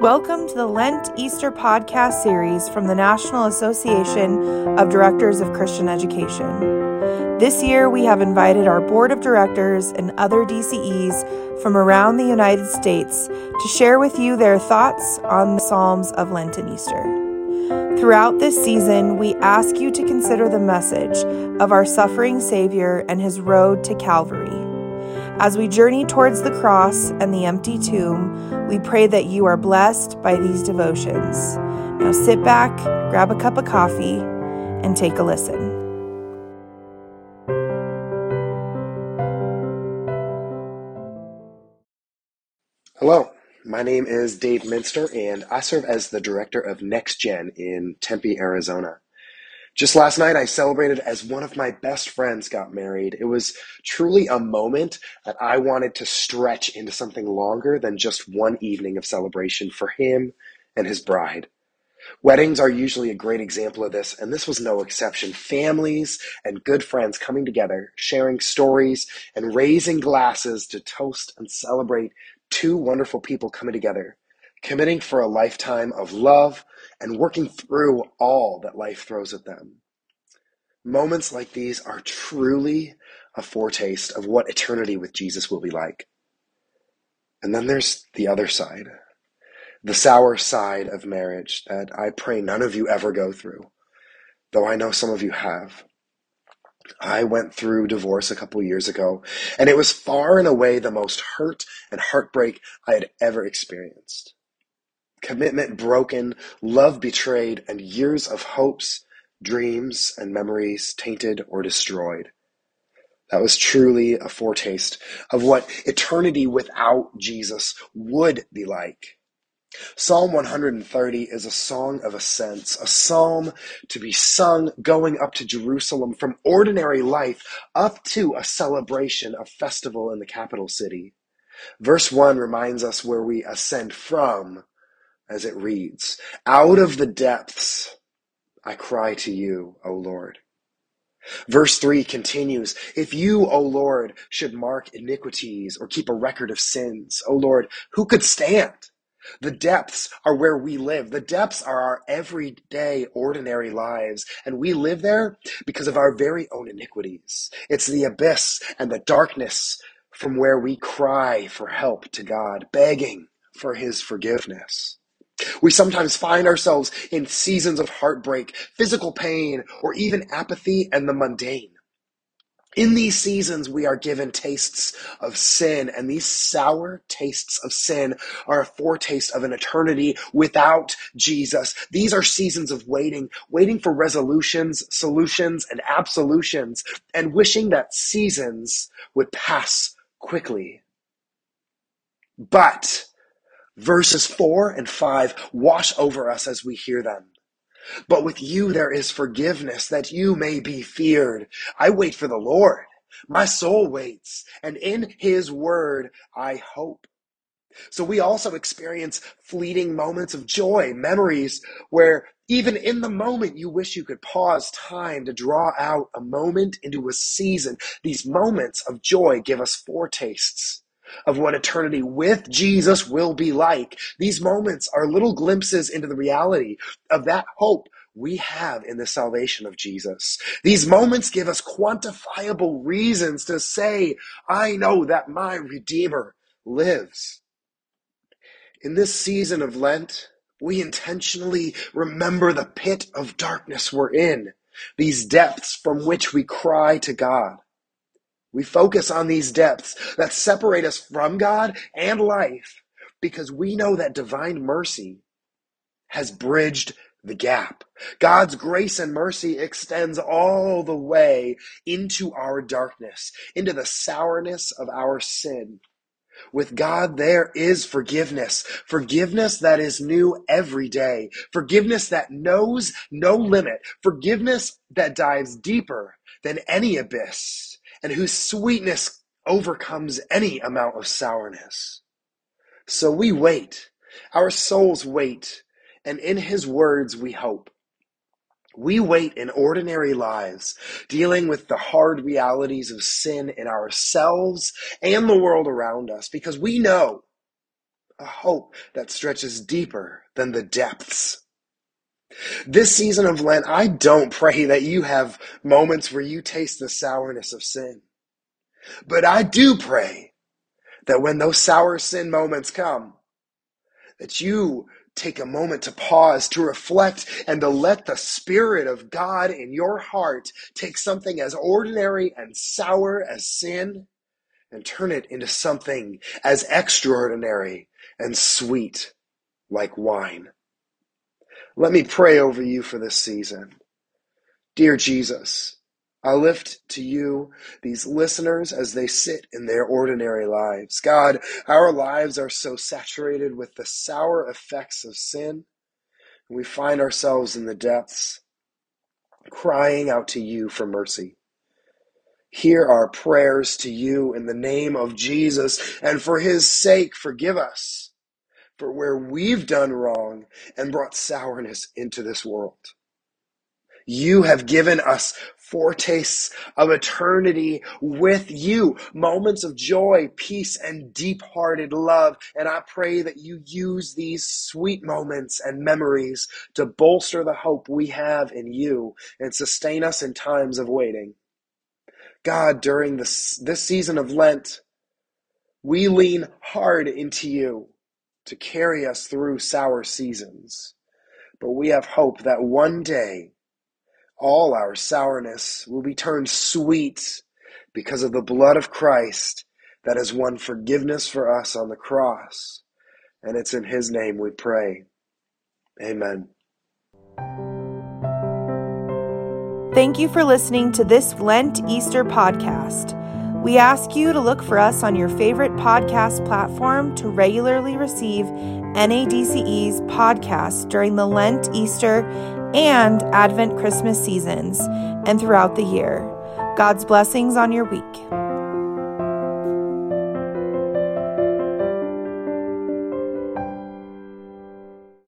Welcome to the Lent Easter podcast series from the National Association of Directors of Christian Education. This year, we have invited our board of directors and other DCEs from around the United States to share with you their thoughts on the Psalms of Lent and Easter. Throughout this season, we ask you to consider the message of our suffering Savior and his road to Calvary. As we journey towards the cross and the empty tomb, we pray that you are blessed by these devotions. Now sit back, grab a cup of coffee, and take a listen. Hello, my name is Dave Minster, and I serve as the director of NextGen in Tempe, Arizona. Just last night, I celebrated as one of my best friends got married. It was truly a moment that I wanted to stretch into something longer than just one evening of celebration for him and his bride. Weddings are usually a great example of this, and this was no exception. Families and good friends coming together, sharing stories, and raising glasses to toast and celebrate two wonderful people coming together committing for a lifetime of love and working through all that life throws at them. Moments like these are truly a foretaste of what eternity with Jesus will be like. And then there's the other side, the sour side of marriage that I pray none of you ever go through, though I know some of you have. I went through divorce a couple years ago, and it was far and away the most hurt and heartbreak I had ever experienced commitment broken, love betrayed, and years of hopes, dreams, and memories tainted or destroyed. That was truly a foretaste of what eternity without Jesus would be like. Psalm 130 is a song of ascents, a psalm to be sung going up to Jerusalem from ordinary life up to a celebration, a festival in the capital city. Verse 1 reminds us where we ascend from as it reads Out of the depths I cry to you, O Lord. Verse 3 continues If you, O Lord, should mark iniquities or keep a record of sins, O Lord, who could stand? The depths are where we live. The depths are our everyday, ordinary lives. And we live there because of our very own iniquities. It's the abyss and the darkness from where we cry for help to God, begging for his forgiveness. We sometimes find ourselves in seasons of heartbreak, physical pain, or even apathy and the mundane. In these seasons, we are given tastes of sin, and these sour tastes of sin are a foretaste of an eternity without Jesus. These are seasons of waiting, waiting for resolutions, solutions, and absolutions, and wishing that seasons would pass quickly. But Verses 4 and 5 wash over us as we hear them. But with you there is forgiveness that you may be feared. I wait for the Lord. My soul waits, and in his word I hope. So we also experience fleeting moments of joy, memories where even in the moment you wish you could pause time to draw out a moment into a season. These moments of joy give us foretastes of what eternity with Jesus will be like. These moments are little glimpses into the reality of that hope we have in the salvation of Jesus. These moments give us quantifiable reasons to say, I know that my Redeemer lives. In this season of Lent, we intentionally remember the pit of darkness we're in, these depths from which we cry to God. We focus on these depths that separate us from God and life because we know that divine mercy has bridged the gap. God's grace and mercy extends all the way into our darkness, into the sourness of our sin. With God, there is forgiveness. Forgiveness that is new every day. Forgiveness that knows no limit. Forgiveness that dives deeper than any abyss and whose sweetness overcomes any amount of sourness. So we wait, our souls wait, and in his words we hope. We wait in ordinary lives, dealing with the hard realities of sin in ourselves and the world around us, because we know a hope that stretches deeper than the depths. This season of Lent, I don't pray that you have moments where you taste the sourness of sin. But I do pray that when those sour sin moments come, that you take a moment to pause, to reflect, and to let the Spirit of God in your heart take something as ordinary and sour as sin and turn it into something as extraordinary and sweet like wine. Let me pray over you for this season. Dear Jesus, I lift to you these listeners as they sit in their ordinary lives. God, our lives are so saturated with the sour effects of sin, and we find ourselves in the depths, crying out to you for mercy. Hear our prayers to you in the name of Jesus, and for his sake, forgive us for where we've done wrong and brought sourness into this world. You have given us foretastes of eternity with you, moments of joy, peace, and deep hearted love. And I pray that you use these sweet moments and memories to bolster the hope we have in you and sustain us in times of waiting. God, during this, this season of Lent, we lean hard into you to carry us through sour seasons. But we have hope that one day all our sourness will be turned sweet because of the blood of Christ that has won forgiveness for us on the cross. And it's in His name we pray. Amen. Thank you for listening to this Lent Easter podcast. We ask you to look for us on your favorite podcast platform to regularly receive NADCE's podcasts during the Lent, Easter, and Advent Christmas seasons and throughout the year. God's blessings on your week.